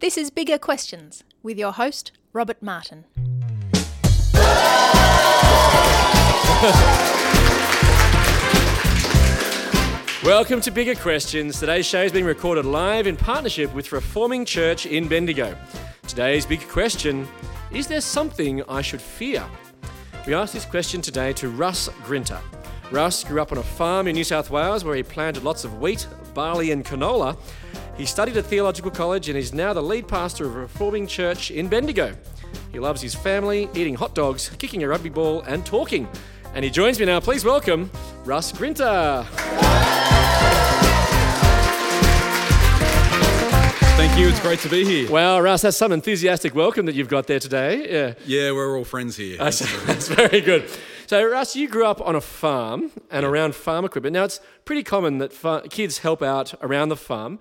This is Bigger Questions with your host, Robert Martin. Welcome to Bigger Questions. Today's show is being recorded live in partnership with Reforming Church in Bendigo. Today's big question Is there something I should fear? We asked this question today to Russ Grinter. Russ grew up on a farm in New South Wales where he planted lots of wheat, barley, and canola. He studied at theological college and is now the lead pastor of a Reforming Church in Bendigo. He loves his family, eating hot dogs, kicking a rugby ball, and talking. And he joins me now. Please welcome Russ Grinter. Thank you. It's great to be here. Wow, Russ, that's some enthusiastic welcome that you've got there today. Yeah, Yeah, we're all friends here. that's, that's very good. So, Russ, you grew up on a farm and around farm equipment. Now, it's pretty common that fa- kids help out around the farm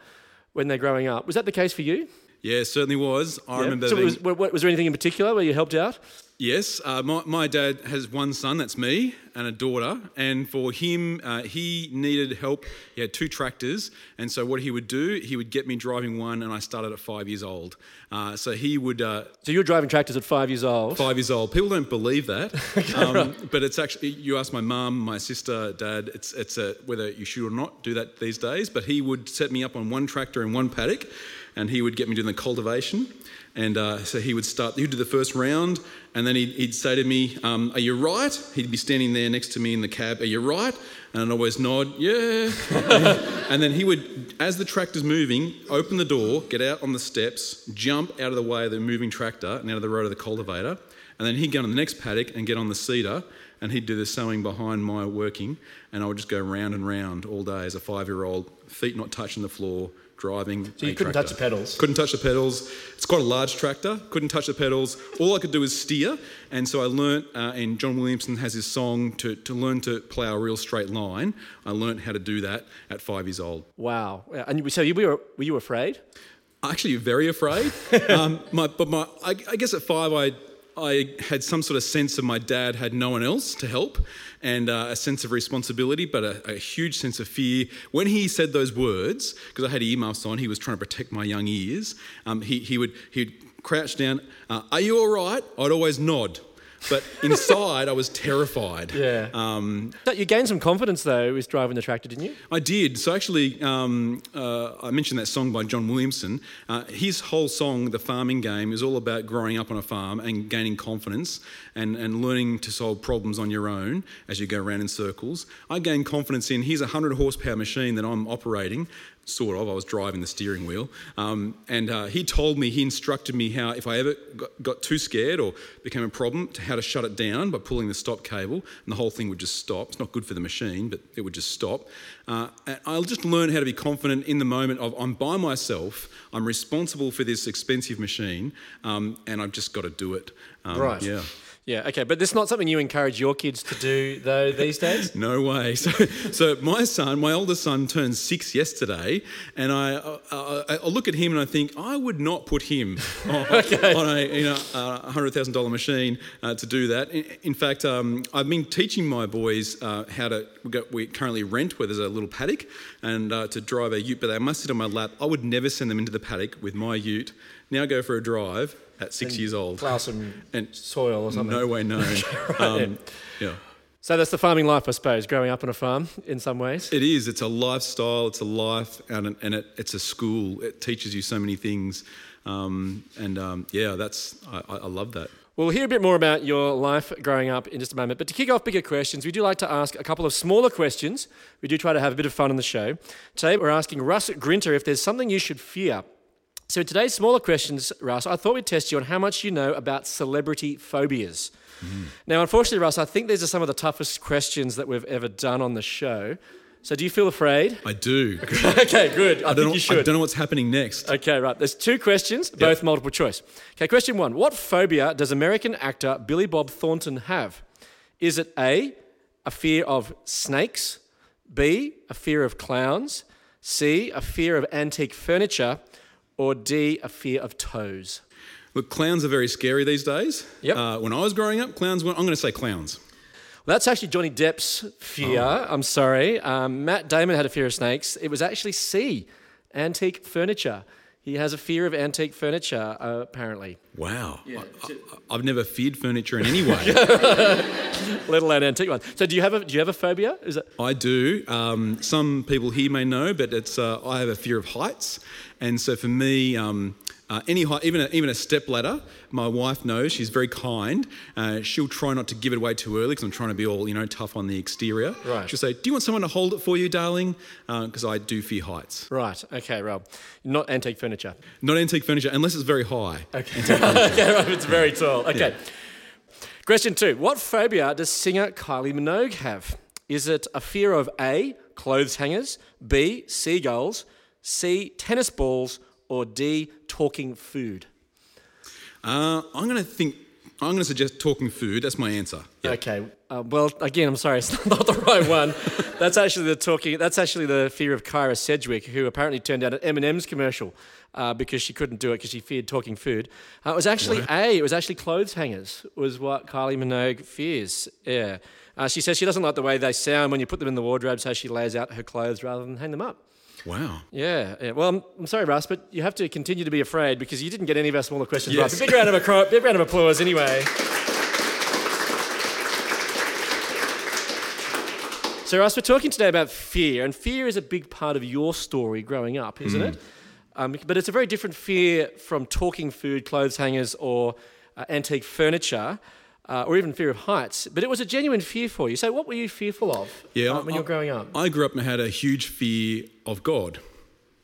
when they're growing up. Was that the case for you? Yeah, it certainly was. I Yeah. remember. So, being- was, wa- wa- was there anything in particular where you helped out? yes, uh, my, my dad has one son, that's me, and a daughter. And for him, uh, he needed help. He had two tractors. And so, what he would do, he would get me driving one, and I started at five years old. Uh, so, he would. Uh, So, you were driving tractors at five years old. Five years old. People don't believe that, um, but it's actually. You ask my mum, my sister, dad. It's it's a, whether you should or not do that these days. But he would set me up on one tractor in one paddock, and he would get me doing the cultivation. And uh, so he would start. He'd do the first round, and then he'd, he'd say to me, um, "Are you right?" He'd be standing there next to me in the cab. Are you right? And I'd always nod, yeah. and then he would, as the tractor's moving, open the door, get out on the steps, jump out of the way of the moving tractor and out of the road of the cultivator. And then he'd go on the next paddock and get on the seeder, and he'd do the sowing behind my working. And I would just go round and round all day as a five year old, feet not touching the floor, driving. So you couldn't touch the pedals? Couldn't touch the pedals. It's quite a large tractor. Couldn't touch the pedals. All I could do was steer. And so I learnt, uh, and John Williamson has his song to, to learn to plough a real straight line. I learnt how to do that at five years old. Wow. And so, you were, were you afraid? Actually, very afraid. um, my, but my, I, I guess at five, I, I had some sort of sense of my dad had no one else to help, and uh, a sense of responsibility, but a, a huge sense of fear. When he said those words, because I had earmuffs on, he was trying to protect my young ears. Um, he, he would he'd crouch down. Uh, Are you all right? I'd always nod, but inside I was terrified. Yeah. Um, you gained some confidence, though, with driving the tractor, didn't you? I did. So actually, um, uh, I mentioned that song by John Williamson. Uh, his whole song, "The Farming Game," is all about growing up on a farm and gaining confidence and, and learning to solve problems on your own as you go around in circles. I gained confidence in here's a hundred horsepower machine that I'm operating. Sort of. I was driving the steering wheel, um, and uh, he told me, he instructed me how, if I ever got, got too scared or became a problem, to how to shut it down by pulling the stop cable, and the whole thing would just stop. It's not good for the machine, but it would just stop. Uh, and I'll just learn how to be confident in the moment of I'm by myself, I'm responsible for this expensive machine, um, and I've just got to do it. Um, Right. Yeah. Yeah, okay. But this is not something you encourage your kids to do, though, these days? No way. So, so my son, my oldest son, turned six yesterday, and I, I, I, look at him and I think I would not put him on, on a you know a hundred thousand dollar machine uh, to do that. In, in fact, um, I've been teaching my boys uh, how to. We, got, we currently rent where there's a little paddock, and uh, to drive a Ute, but they must sit on my lap. I would never send them into the paddock with my Ute. Now go for a drive at six years old. Plough some And soil or something. no way, no. um, yeah. So that's the farming life, I suppose, growing up on a farm in some ways. It is. It's a lifestyle. It's a life, and, and it, it's a school. It teaches you so many things, um, and um, yeah, that's I, I I love that. We'll hear a bit more about your life growing up in just a moment. But to kick off bigger questions, we do like to ask a couple of smaller questions. We do try to have a bit of fun on the show. Today, we're asking Russ Grinter if there's something you should fear. So, in today's smaller questions, Russ, I thought we'd test you on how much you know about celebrity phobias. Hmm. Now, unfortunately, Russ, I think these are some of the toughest questions that we've ever done on the show. So, do you feel afraid? I do. okay, good. I, I don't, know, you I don't know what's happening next. Okay, right. There's two questions, both multiple choice. Okay, question one What phobia does American actor Billy Bob Thornton have? Is it A, a fear of snakes, B, a fear of clowns, C, a fear of antique furniture, or D, a fear of toes? Look, clowns are very scary these days. Yep. Uh, when I was growing up, clowns were. I'm going to say clowns. Well, that's actually Johnny Depp's fear. I'm sorry. Um, Matt Damon had a fear of snakes. It was actually C, antique furniture. He has a fear of antique furniture, uh, apparently, Wow. I, have never feared furniture in any way. let alone antique ones. So, do you have a do you have a phobia? Is it? I do. Um, some people here may know, but it's uh, I have a fear of heights, and so for me, um, uh, any height, even a, even a step ladder, my wife knows she's very kind. Uh, she'll try not to give it away too early because I'm trying to be all you know tough on the exterior. Right. She'll say, "Do you want someone to hold it for you, darling?" Because I do fear heights. Right. Okay, Rob. Not antique furniture. Not antique furniture unless it's very high. Okay. okay, Rob. It's very tall. Okay. Question two: What phobia does singer Kylie Minogue have? Is it a fear of A. Clothes hangers, B. Seagulls, C. Tennis balls, or D. Talking food? Uh, I'm going to think. I'm going to suggest talking food. That's my answer. Okay. Uh, well, again, I'm sorry, it's not the right one. that's actually the talking. That's actually the fear of Kyra Sedgwick, who apparently turned out an M&M's commercial uh, because she couldn't do it because she feared talking food. Uh, it was actually A. It was actually clothes hangers. Was what Kylie Minogue fears. Yeah. Uh, she says she doesn't like the way they sound when you put them in the wardrobe, so she lays out her clothes rather than hang them up. Wow. Yeah, yeah. Well, I'm, I'm sorry, Russ, but you have to continue to be afraid because you didn't get any of our smaller questions Yes. But big round of accro- big round of applause anyway. So, Russ, we're talking today about fear, and fear is a big part of your story growing up, isn't it? Um, but it's a very different fear from talking food, clothes hangers, or uh, antique furniture, uh, or even fear of heights. But it was a genuine fear for you. So, what were you fearful of Yeah, uh, when you were growing up? I grew up and had a huge fear of God.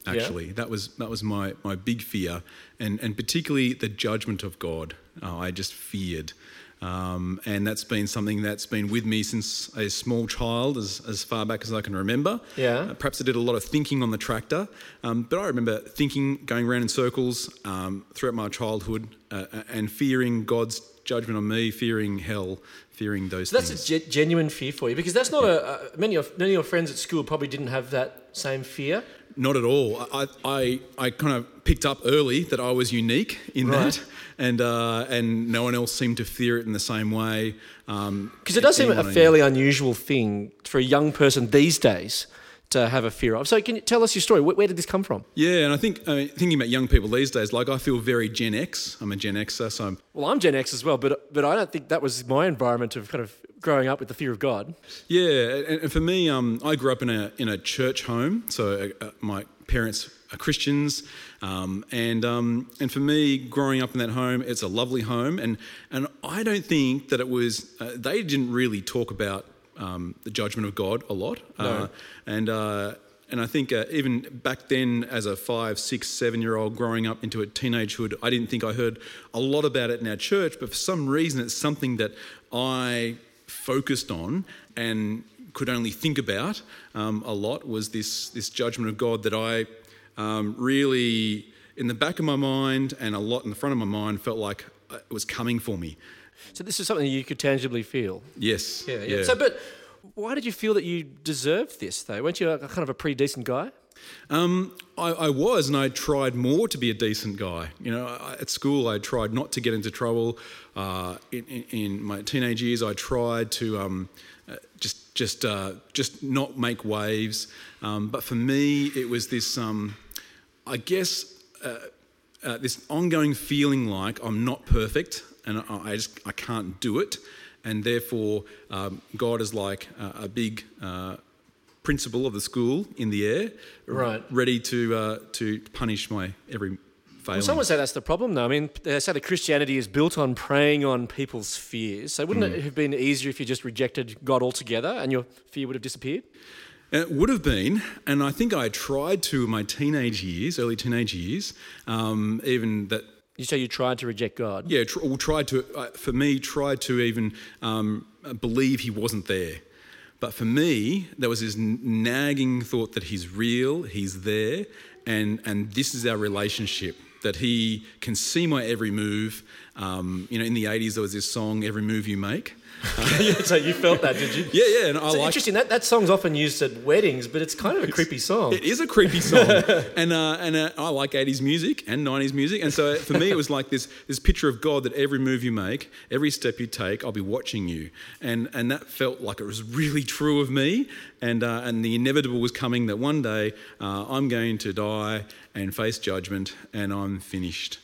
Actually, that was that was my, my big fear, and and particularly the judgment of God. Uh, I just feared, um, and that's been something that's been with me since a small child, as as far back as I can remember. Yeah. Uh, perhaps I did a lot of thinking on the tractor, um, but I remember thinking, going around in circles um, throughout my childhood, uh, and fearing God's judgment on me, fearing hell, fearing those So that's things. a ge- genuine fear for you because that's not a, a many of many of your friends at school probably didn't have that same fear. Not at all. I, I, I kind of picked up early that I was unique in Right. that, and uh, and no one else seemed to fear it in the same way. Um, Because it does seem a fairly unusual thing for a young person these days to have a fear of. So can you tell us your story? Where, where did this come from? Yeah, and I think I mean, thinking about young people these days, like I feel very Gen X. I'm a Gen Xer, so I'm, Well, I'm Gen X as well, but but I don't think that was my environment of kind of growing up with the fear of God. yeah. And, and for me, um, I grew up in a in a church home, so uh, uh, my parents are Christians, um, and um, and for me, growing up in that home, it's a lovely home, and and I don't think that it was. Uh, they didn't really talk about um, the judgment of God a lot, uh, and. Uh, and I think uh, even back then, as a five, six, seven year old growing up into a teenagehood, I didn't think I heard a lot about it in our church, but for some reason, it's something that I focused on and could only think about um, a lot was this, this judgment of God that I um, really, in the back of my mind and a lot in the front of my mind, felt like it was coming for me. So this is something you could tangibly feel. Yes. yeah. Yeah. So, but why did you feel that you deserved this though? Weren't you a, kind of a pretty decent guy? Um, I, I was, and I tried more to be a decent guy. You know, I, at school, I tried not to get into trouble. Uh, in, in, in my teenage years, I tried to um, uh, just just uh, just not make waves. Um, but for me, it was this, um, I guess, uh, uh, this ongoing feeling like I'm not perfect, and I, just I can't do it, and therefore um, God is like a, a big. Uh, principal of the school in the air, Right. ready to uh, to punish my every failing. Some would say that's the problem, though. I mean, they say that Christianity is built on preying on people's fears. So, wouldn't Hmm. it have been easier if you just rejected God altogether and your fear would have disappeared? It would have been, and I think I tried to in my teenage years, early teenage years, um, even that. You say you tried to reject God. Yeah, tr- well, tried to. Uh, for me, tried to even um, believe He wasn't there. But for me, there was this nagging thought that He's real, He's there, and and this is our relationship. That He can see my every move. Um, you know, in the '80s there was this song, "Every Move You Make." so you felt that, did you? Yeah, yeah, and I like. interesting. That, that song's often used at weddings, but it's kind of a creepy song. It is a creepy song, and uh, and uh, I like '80s music and '90s music, and so for me it was like this this picture of God that every move you make, every step you take, I'll be watching you, and and that felt like it was really true of me, and uh, and the inevitable was coming that one day uh, I'm going to die and face judgment, and I'm finished.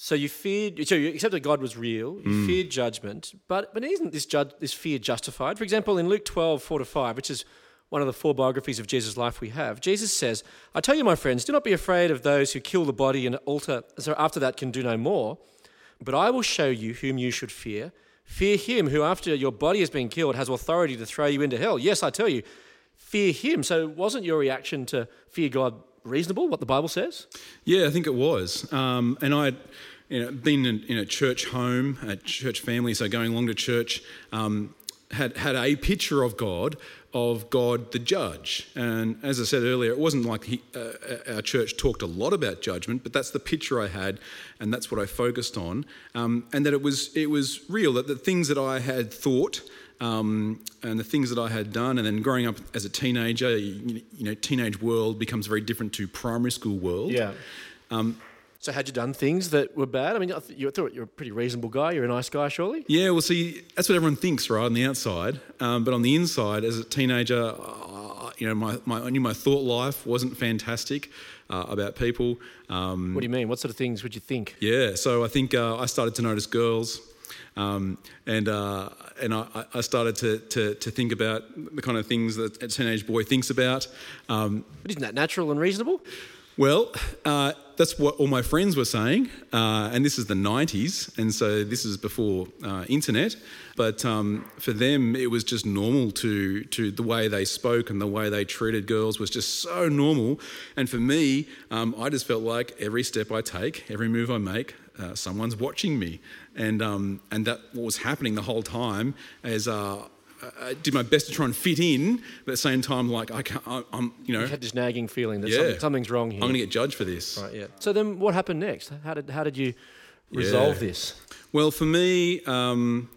So you feared, so you accepted God was real. You Mm. feared judgment, but but isn't this judge, this fear justified? For example, in Luke twelve four to 5, which is one of the four biographies of Jesus' life we have, Jesus says, "I tell you, my friends, do not be afraid of those who kill the body and alter, so after that can do no more. But I will show you whom you should fear. Fear him who, after your body has been killed, has authority to throw you into hell. Yes, I tell you, fear him." So wasn't your reaction to fear God reasonable? What the Bible says? Yeah, I think it was. Um, and I'd you know, been in, in a church home, a church family, so going along to church, um, had, had a picture of God, of God the judge. And as I said earlier, it wasn't like he, uh, our church talked a lot about judgment, but that's the picture I had, and that's what I focused on. Um, and that it was, it was real, that the things that I had thought, um, and the things that I had done, and then growing up as a teenager, you, you know, teenage world becomes very different to primary school world. Yeah. So had you done things that were bad? I mean, I th- you thought you're a pretty reasonable guy. You're a nice guy, surely. Yeah, well, see, that's what everyone thinks, right, on the outside. Um, but on the inside, as a teenager, uh, you know, my, my, I knew my thought life wasn't fantastic uh, about people. Um, What do you mean? What sort of things would you think? yeah, so I think uh, I started to notice girls. Um, and uh, and I, I started to, to, to think about the kind of things that a teenage boy thinks about. Um, But isn't that natural and reasonable? Well, uh, that's what all my friends were saying, uh, and this is the 90s, and so this is before uh, internet. But um, for them, it was just normal to to the way they spoke and the way they treated girls was just so normal. And for me, um, I just felt like every step I take, every move I make, uh, someone's watching me, and um, and that what was happening the whole time as. Uh, I did my best to try and fit in, but at the same time, like I can't, I- I'm, you know, You had this nagging feeling that Yeah. something, something's wrong here. I'm going to get judged for this. Right, yeah. So then, what happened next? How did how did you resolve Yeah. this? Well, for me, um,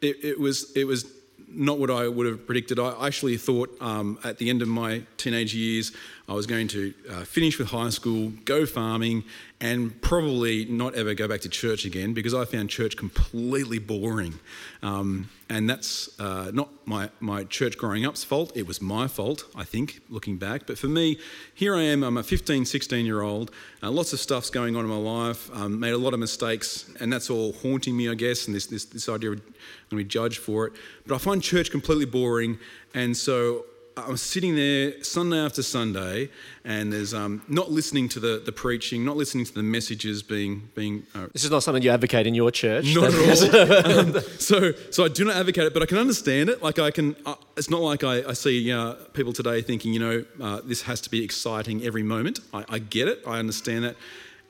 it, it was it was not what I would have predicted. I actually thought um, at the end of my teenage years, I was going to uh, finish with high school, go farming, and probably not ever go back to church again because I found church completely boring. Um, and that's uh, not my, my church growing up's fault. It was my fault, I think, looking back. But for me, here I am. I'm a 15, 16 year old. Uh, lots of stuff's going on in my life. Um, made a lot of mistakes, and that's all haunting me, I guess. And this this, this idea of going to be judged for it. But I find church completely boring, and so I'm sitting there Sunday after Sunday, and there's um, not listening to the, the preaching, not listening to the messages being being uh, This is not something you advocate in your church. not at all. um, so, so I do not advocate it, but I can understand it. Like I can, uh, it's not like I, I see uh, people today thinking, you know, uh, this has to be exciting every moment. I, I get it. I understand that.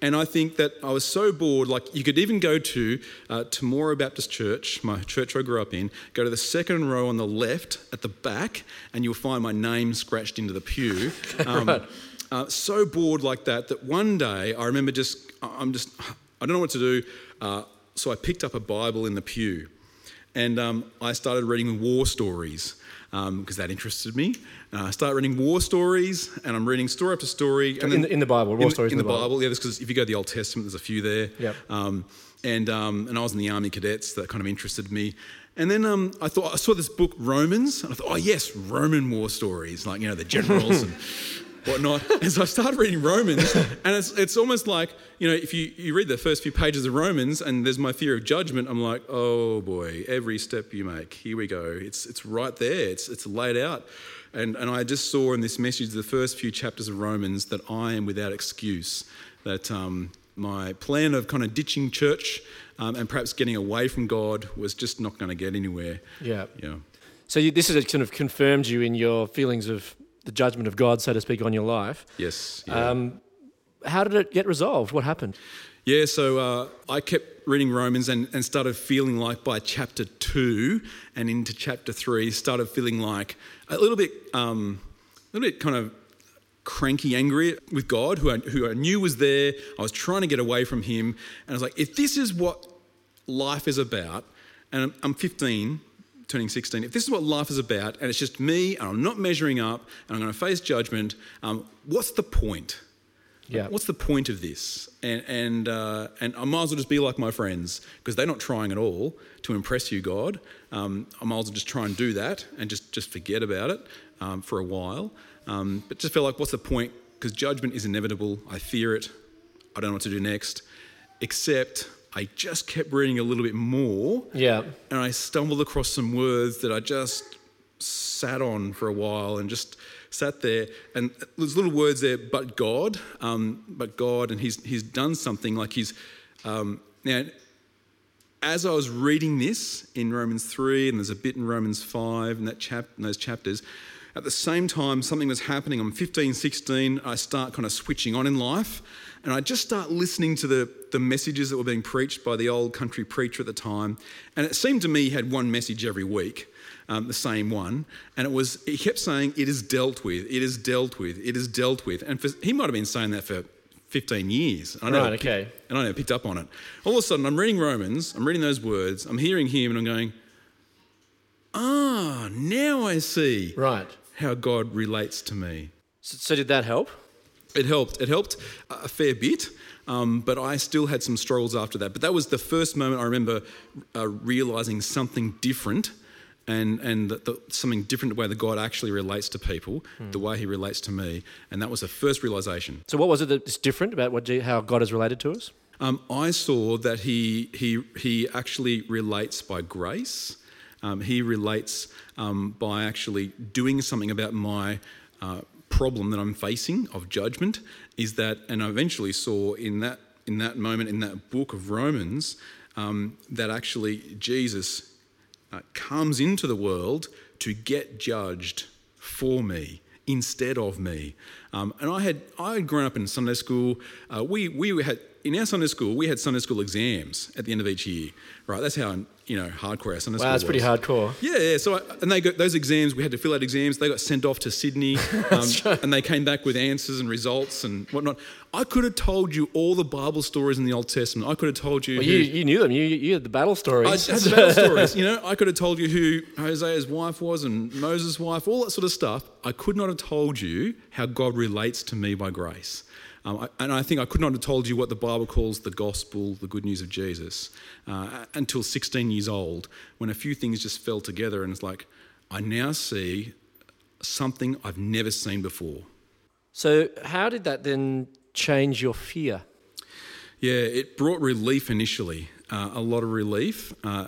And I think that I was so bored. Like you could even go to uh, Temora Baptist Church, my church I grew up in. Go to the second row on the left at the back, and you'll find my name scratched into the pew. Um, uh, so bored like that that one day I remember just I'm just I don't know what to do. Uh, so I picked up a Bible in the pew, and um, I started reading war stories because that interested me. Uh, I started reading war stories, and I'm reading story after story. And In the- in the Bible, war in, stories in in the the Bible. Bible. Yeah, because if you go to the Old Testament, there's a few there. Yep. Um, and um, and I was in the army cadets. That kind of interested me. And then um, I thought I saw this book Romans, and I thought, oh yes, Roman war stories, like you know the generals and whatnot. And so I started reading Romans, and it's it's almost like you know if you you read the first few pages of Romans, and there's my fear of judgment. I'm like, oh boy, every step you make, here we go. It's it's right there. It's it's laid out. And, and I just saw in this message, the first few chapters of Romans, that I am without excuse. That um, my plan of kind of ditching church um, and perhaps getting away from God was just not going to get anywhere. yeah. Yeah. So you, this has kind of confirmed you in your feelings of the judgment of God, so to speak, on your life. Yes. Yeah. Um, how did it get resolved? What happened? Yeah, so uh, I kept reading Romans and, and started feeling like by chapter two and into chapter three, started feeling like a little bit, um, a little bit kind of cranky, angry with God, who I, who I knew was there. I was trying to get away from Him, and I was like, if this is what life is about, and I'm, I'm 15, turning 16, if this is what life is about, and it's just me, and I'm not measuring up, and I'm going to face judgment, um, what's the point? Yeah. What's the point of this? And and uh, and I might as well just be like my friends because they're not trying at all to impress you, God. Um, I might as well just try and do that and just just forget about it um, for a while. Um, but just feel like, what's the point? Because judgment is inevitable. I fear it. I don't know what to do next. Except I just kept reading a little bit more Yeah. and I stumbled across some words that I just sat on for a while and just sat there. And there's little words there, but God, um, but God, and He's He's done something like He's um, now. As I was reading this in Romans three, and there's a bit in Romans five, and that chap, in those chapters, at the same time something was happening. I'm 15, 16. I start kind of switching on in life, and I just start listening to the, the messages that were being preached by the old country preacher at the time. And it seemed to me he had one message every week, um, the same one. And it was, he kept saying, It is dealt with, it is dealt with, it is dealt with. And for, he might have been saying that for 15 years. I Right, picked- okay. and I never picked up on it. All of a sudden, I'm reading Romans, I'm reading those words, I'm hearing him, and I'm going, Ah, now I see Right. how God relates to me. So, so did that help? It helped. It helped a fair bit, um, but I still had some struggles after that. But that was the first moment I remember uh, realizing something different, and and that the, something different the way that God actually relates to people, the way He relates to me, and that was the first realization. So what was it that's different about what, how God is related to us? Um, I saw that He He He actually relates by grace. Um, he relates um, by actually doing something about my uh, problem that I'm facing of judgment. Is that, and I eventually saw in that in that moment in that book of Romans um, that actually Jesus uh, comes into the world to get judged for me instead of me. Um, and I had I had grown up in Sunday school. Uh, we we had in our Sunday school we had Sunday school exams at the end of each year. Right, that's how you know hardcore our Sunday school Wow, that's pretty hardcore. Yeah, yeah. So, I, and they got those exams. We had to fill out exams. They got sent off to Sydney, um, and they came back with answers and results and whatnot. I could have told you all the Bible stories in the Old Testament. I could have told you. Well, who- you, you knew them. You, you had the battle I stories. had the battle stories. You know, I could have told you who Hosea's wife was and Moses' wife, all that sort of stuff. I could not have told you how God relates to me by grace. Um, I, and I think I could not have told you what the Bible calls the gospel, the good news of Jesus, uh, until 16 years old, when a few things just fell together and it's like, I now see something I've never seen before. so how did that then change your fear? Yeah, it brought relief initially, uh, a lot of relief. Uh,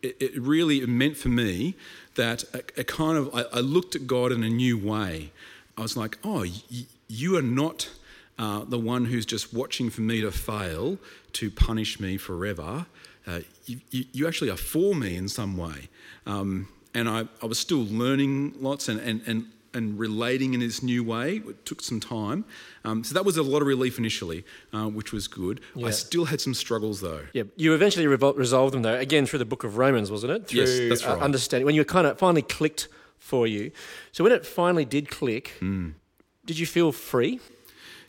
it, it really it meant for me that a, a kind of I, I looked at God in a new way. I was like, oh, y- you are not uh, the one who's just watching for me to fail to punish me forever. Uh, you, you, you actually are for me in some way. Um, and I, I was still learning lots and, and, and, and relating in this new way. It took some time. Um, so that was a lot of relief initially, uh, which was good. Yeah. I still had some struggles though. Yeah, you eventually revol- resolved them though. Again, through the Book of Romans, wasn't it? Through Yes, that's uh, right. understanding when you kind of finally clicked for you. So when it finally did click, Hmm. Did you feel free?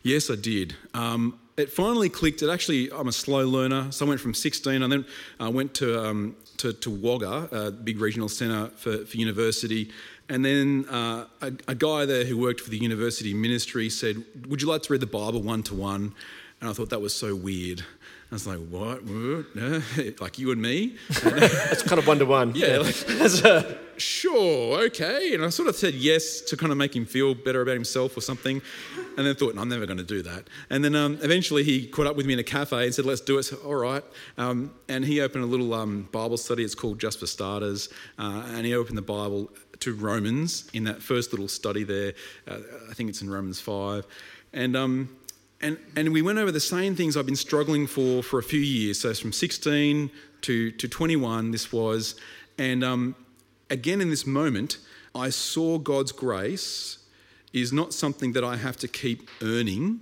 Yes, I did. Um, it finally clicked. It actually, I'm a slow learner, so I went from 16. and then I went to um, to, to Wagga, a big regional centre for, for university, and then uh, a, a guy there who worked for the university ministry said, "Would you like to read the Bible one to one?" And I thought that was so weird. I was like, "What? What? Like you and me?" It's kind of one to one. Yeah, like, That's a- sure, okay. And I sort of said yes to kind of make him feel better about himself or something. And then thought, no, I'm never going to do that. And then um, eventually he caught up with me in a cafe and said, let's do it. So, all right. Um, and he opened a little um, Bible study. It's called Just for Starters. Uh, and he opened the Bible to Romans in that first little study there. Uh, I think it's in Romans 5. And um, and, and we went over the same things I've been struggling for for a few years. So from 16 to, to 21, this was. And um, again, in this moment, I saw God's grace is not something that I have to keep earning,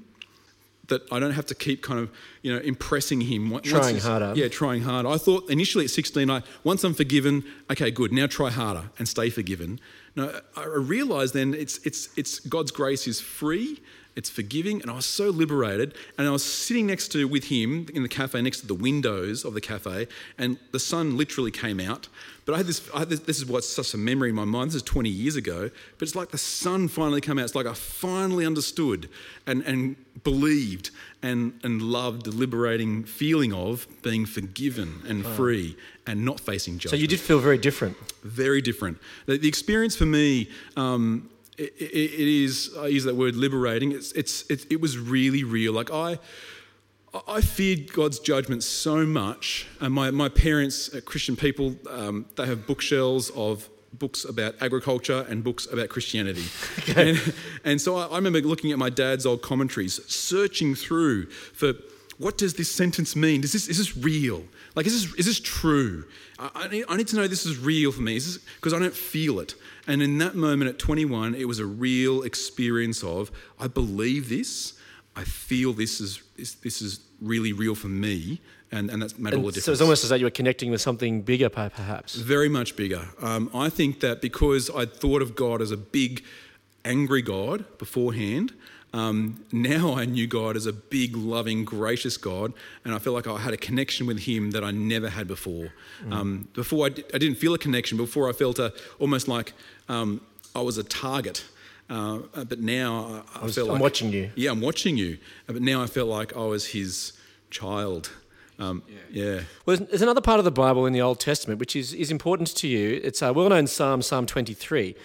that I don't have to keep kind of, you know, impressing Him. Once Trying harder. Yeah, trying harder. I thought initially at 16, I once I'm forgiven, okay, good, now try harder and stay forgiven. No, I realised then it's, it's, it's God's grace is free it's forgiving, and I was so liberated. And I was sitting next to with him in the cafe, next to the windows of the cafe, and the sun literally came out. But I had this. I had this, this is what's such a memory in my mind. This is 20 years ago, but it's like the sun finally came out. It's like I finally understood and and believed and and loved the liberating feeling of being forgiven and free and not facing judgment So you did feel very different. very different. The, the experience for me, um, it, it, it is, I use that word liberating, it's, it's, it, it was really real. Like I, I feared God's judgment so much. And my, my parents, uh, Christian people, um, they have bookshelves of books about agriculture and books about Christianity. And, and so I, I remember looking at my dad's old commentaries, searching through for what does this sentence mean? Is this, is this real? Like, is this, is this true? I, I, need, I need to know this is real for me because I don't feel it. And in that moment at 21, it was a real experience of I believe this, I feel this is, this, this is really real for me, and, and that's made all the difference. so it's almost as though you were connecting with something bigger, perhaps. Very much bigger. Um, I think that because I'd thought of God as a big, angry God beforehand, um, now I knew God as a big, loving, gracious God, and I felt like I had a connection with Him that I never had before. Um, before I, didn't feel a connection. Before I felt a, almost like um, I was a target. Uh, but now I, I, feel I'm like watching you. Yeah, I'm watching you. Uh, But now I felt like I was His child. Um, yeah. Well, there's- there's another part of the Bible in the Old Testament which is, is important to you. It's a well known Psalm, Psalm 23.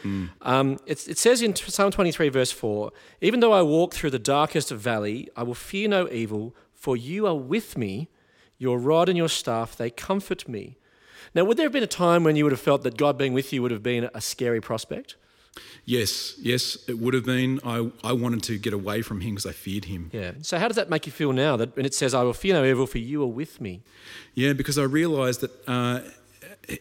Um, it's, it says in Psalm 23, verse 4 Even though I walk through the darkest valley, I will fear no evil, for you are with me. Your rod and your staff, they comfort me. Now, would there have been a time when you would have felt that God being with you would have been a scary prospect? Yes, yes, it would have been. I, I wanted to get away from him because I feared him. Yeah. So, how does that make you feel now that when it says, I will fear no evil, for you are with me? Yeah, because I realised that uh,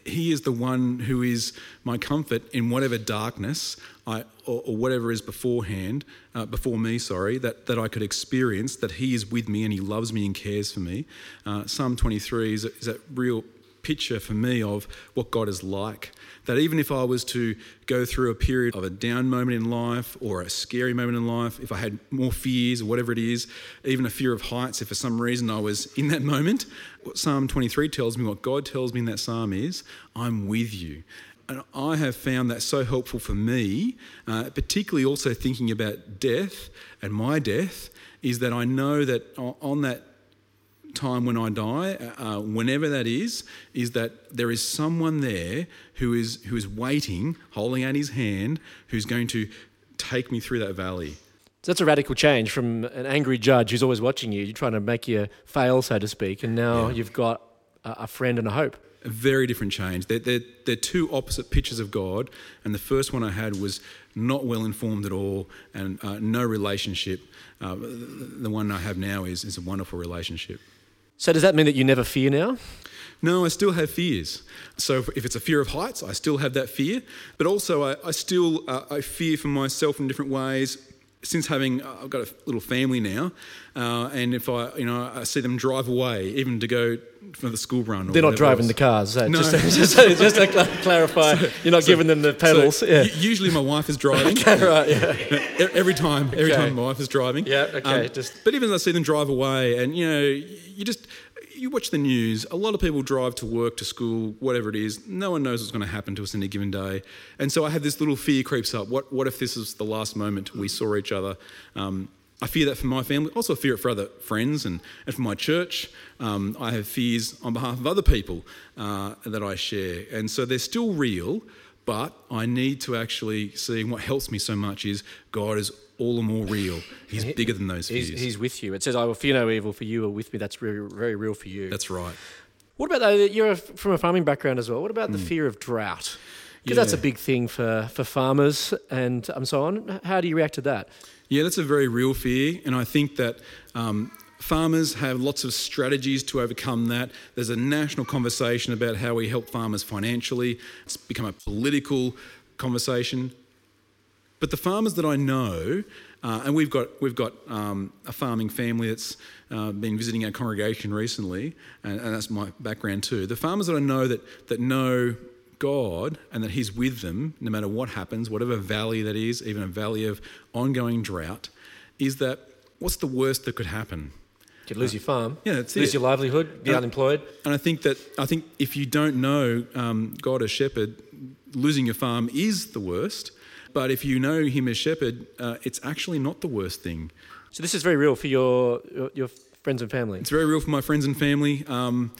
he is the one who is my comfort in whatever darkness I, or, or whatever is beforehand, uh, before me, sorry, that, that I could experience, that he is with me and he loves me and cares for me. Uh, Psalm 23 is a, is a real picture for me of what God is like. That even if I was to go through a period of a down moment in life or a scary moment in life, if I had more fears or whatever it is, even a fear of heights, if for some reason I was in that moment, what Psalm 23 tells me, what God tells me in that psalm is, I'm with you. And I have found that so helpful for me, uh, particularly also thinking about death and my death, is that I know that on that time when I die, uh, whenever that is, is that there is someone there who is who is waiting, holding out his hand, who's going to take me through that valley. So that's a radical change from an angry judge who's always watching you, you're trying to make you fail, so to speak, and now you've got a, a friend and a hope. A very different change. They're, they're, they're two opposite pictures of God, and the first one I had was not well informed at all and uh, no relationship. Uh, the the one I have now is, is a wonderful relationship. So does that mean that you never fear now? No, I still have fears. So if it's a fear of heights, I still have that fear. But also, I, I still uh, I fear for myself in different ways. Since having, uh, I've got a little family now, uh, and if I, you know, I see them drive away, even to go for the school run. Or They're not driving else. the cars. So No. just, just, just to cl- clarify, you're not giving them the pedals. So yeah. Usually, my wife is driving. right. Yeah. Every time, every Okay. time my wife is driving. Um, Yeah, okay, just- But even as I see them drive away, and you know, you just you watch the news. A lot of people drive to work, to school, whatever it is. No one knows what's going to happen to us in a given day, and so I have this little fear creeps up. What what if this is the last moment we saw each other? Um, I fear that for my family. Also, fear it for other friends and, and for my church. Um, I have fears on behalf of other people uh, that I share, and so they're still real. But I need to actually see. What helps me so much is God is all the more real. He's bigger than those fears. He's, he's with you. It says, I will fear no evil, for you are with me. That's very, very real for you. That's right. What about though? that You're from a farming background as well. What about the fear of drought? Because that's a Hmm. Big thing for, for farmers and um, so on. How do you react to that? Yeah, that's a very real fear, and I think that um, farmers have lots of strategies to overcome that. There's a national conversation about how we help farmers financially. It's become a political conversation. But the farmers that I know, uh, and we've got we've got um, a farming family that's uh, been visiting our congregation recently, and, and that's my background too. The farmers that I know that that know God and that He's with them no matter what happens, whatever valley that is, even a valley of ongoing drought, is that what's the worst that could happen? You could lose your farm, Yeah, that's lose it. your livelihood, be Yeah. unemployed. And I think that I think if you don't know um, God as shepherd, losing your farm is the worst. But if you know Him as shepherd, uh, it's actually not the worst thing. So this is very real for your your, your friends and family. It's very real for my friends and family. Um,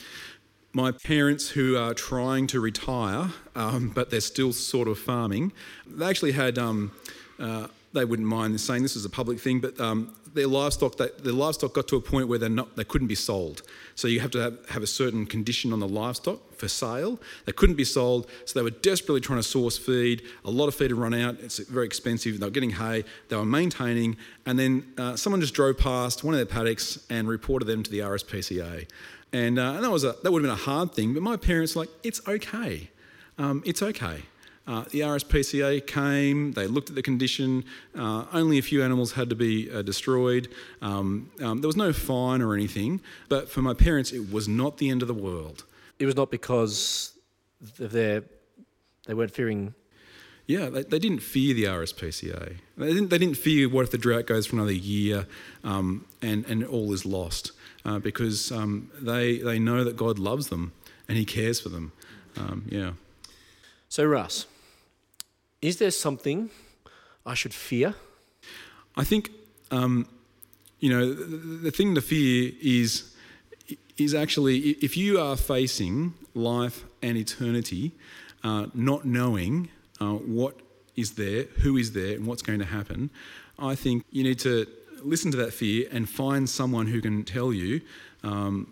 my parents, who are trying to retire, um, but they're still sort of farming, they actually had. Um, uh, they wouldn't mind saying this is a public thing, but um, their livestock, they, their livestock got to a point where not, they couldn't be sold. So you have to have, have a certain condition on the livestock for sale. They couldn't be sold, so they were desperately trying to source feed. A lot of feed had run out. It's very expensive. They were getting hay. They were maintaining, and then uh, someone just drove past one of their paddocks and reported them to the RSPCA. And, uh, and that was a, that would have been a hard thing, but my parents were like, it's okay. Um, it's okay. Uh, the RSPCA came, they looked at the condition, uh, only a few animals had to be uh, destroyed. Um, um, there was no fine or anything, but for my parents, it was not the end of the world. It was not because of their they weren't fearing. Yeah, they, they didn't fear the RSPCA. They didn't, they didn't fear what if the drought goes for another year um, and, and all is lost uh, because um, they, they know that God loves them and He cares for them. Um, yeah. So Russ, is there something I should fear? I think, um, you know, the, the thing to fear is is actually if you are facing life and eternity, uh, not knowing uh, what is there, who is there, and what's going to happen. I think you need to listen to that fear and find someone who can tell you. Um,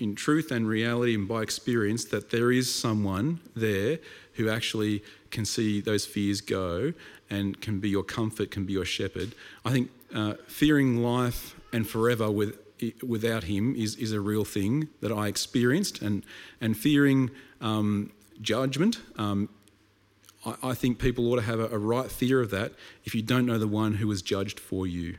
in truth and reality and by experience that there is someone there who actually can see those fears go and can be your comfort, can be your shepherd. I think uh, fearing life and forever with, without him is, is a real thing that I experienced, and, and fearing um, judgment. Um, I, I think people ought to have a, a right fear of that if you don't know the one who was judged for you.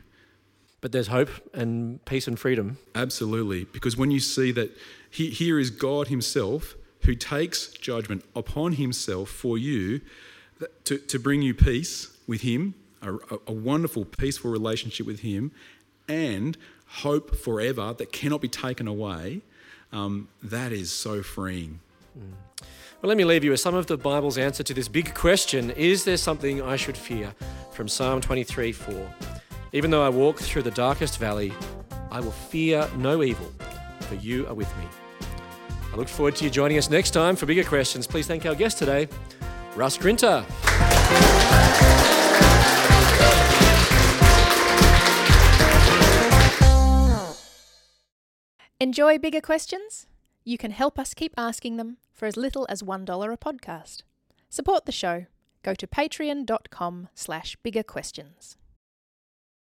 But there's hope and peace and freedom. Absolutely. Because when you see that he, here is God Himself who takes judgment upon Himself for you to, to bring you peace with Him, a, a wonderful, peaceful relationship with Him, and hope forever that cannot be taken away, um, that is so freeing. Well, let me leave you with some of the Bible's answer to this big question Is there something I should fear? From Psalm 23 4. Even though I walk through the darkest valley, I will fear no evil, for you are with me. I look forward to you joining us next time for bigger questions. Please thank our guest today, Russ Grinter. Enjoy bigger questions? You can help us keep asking them for as little as $1 a podcast. Support the show. Go to patreon.com slash bigger questions.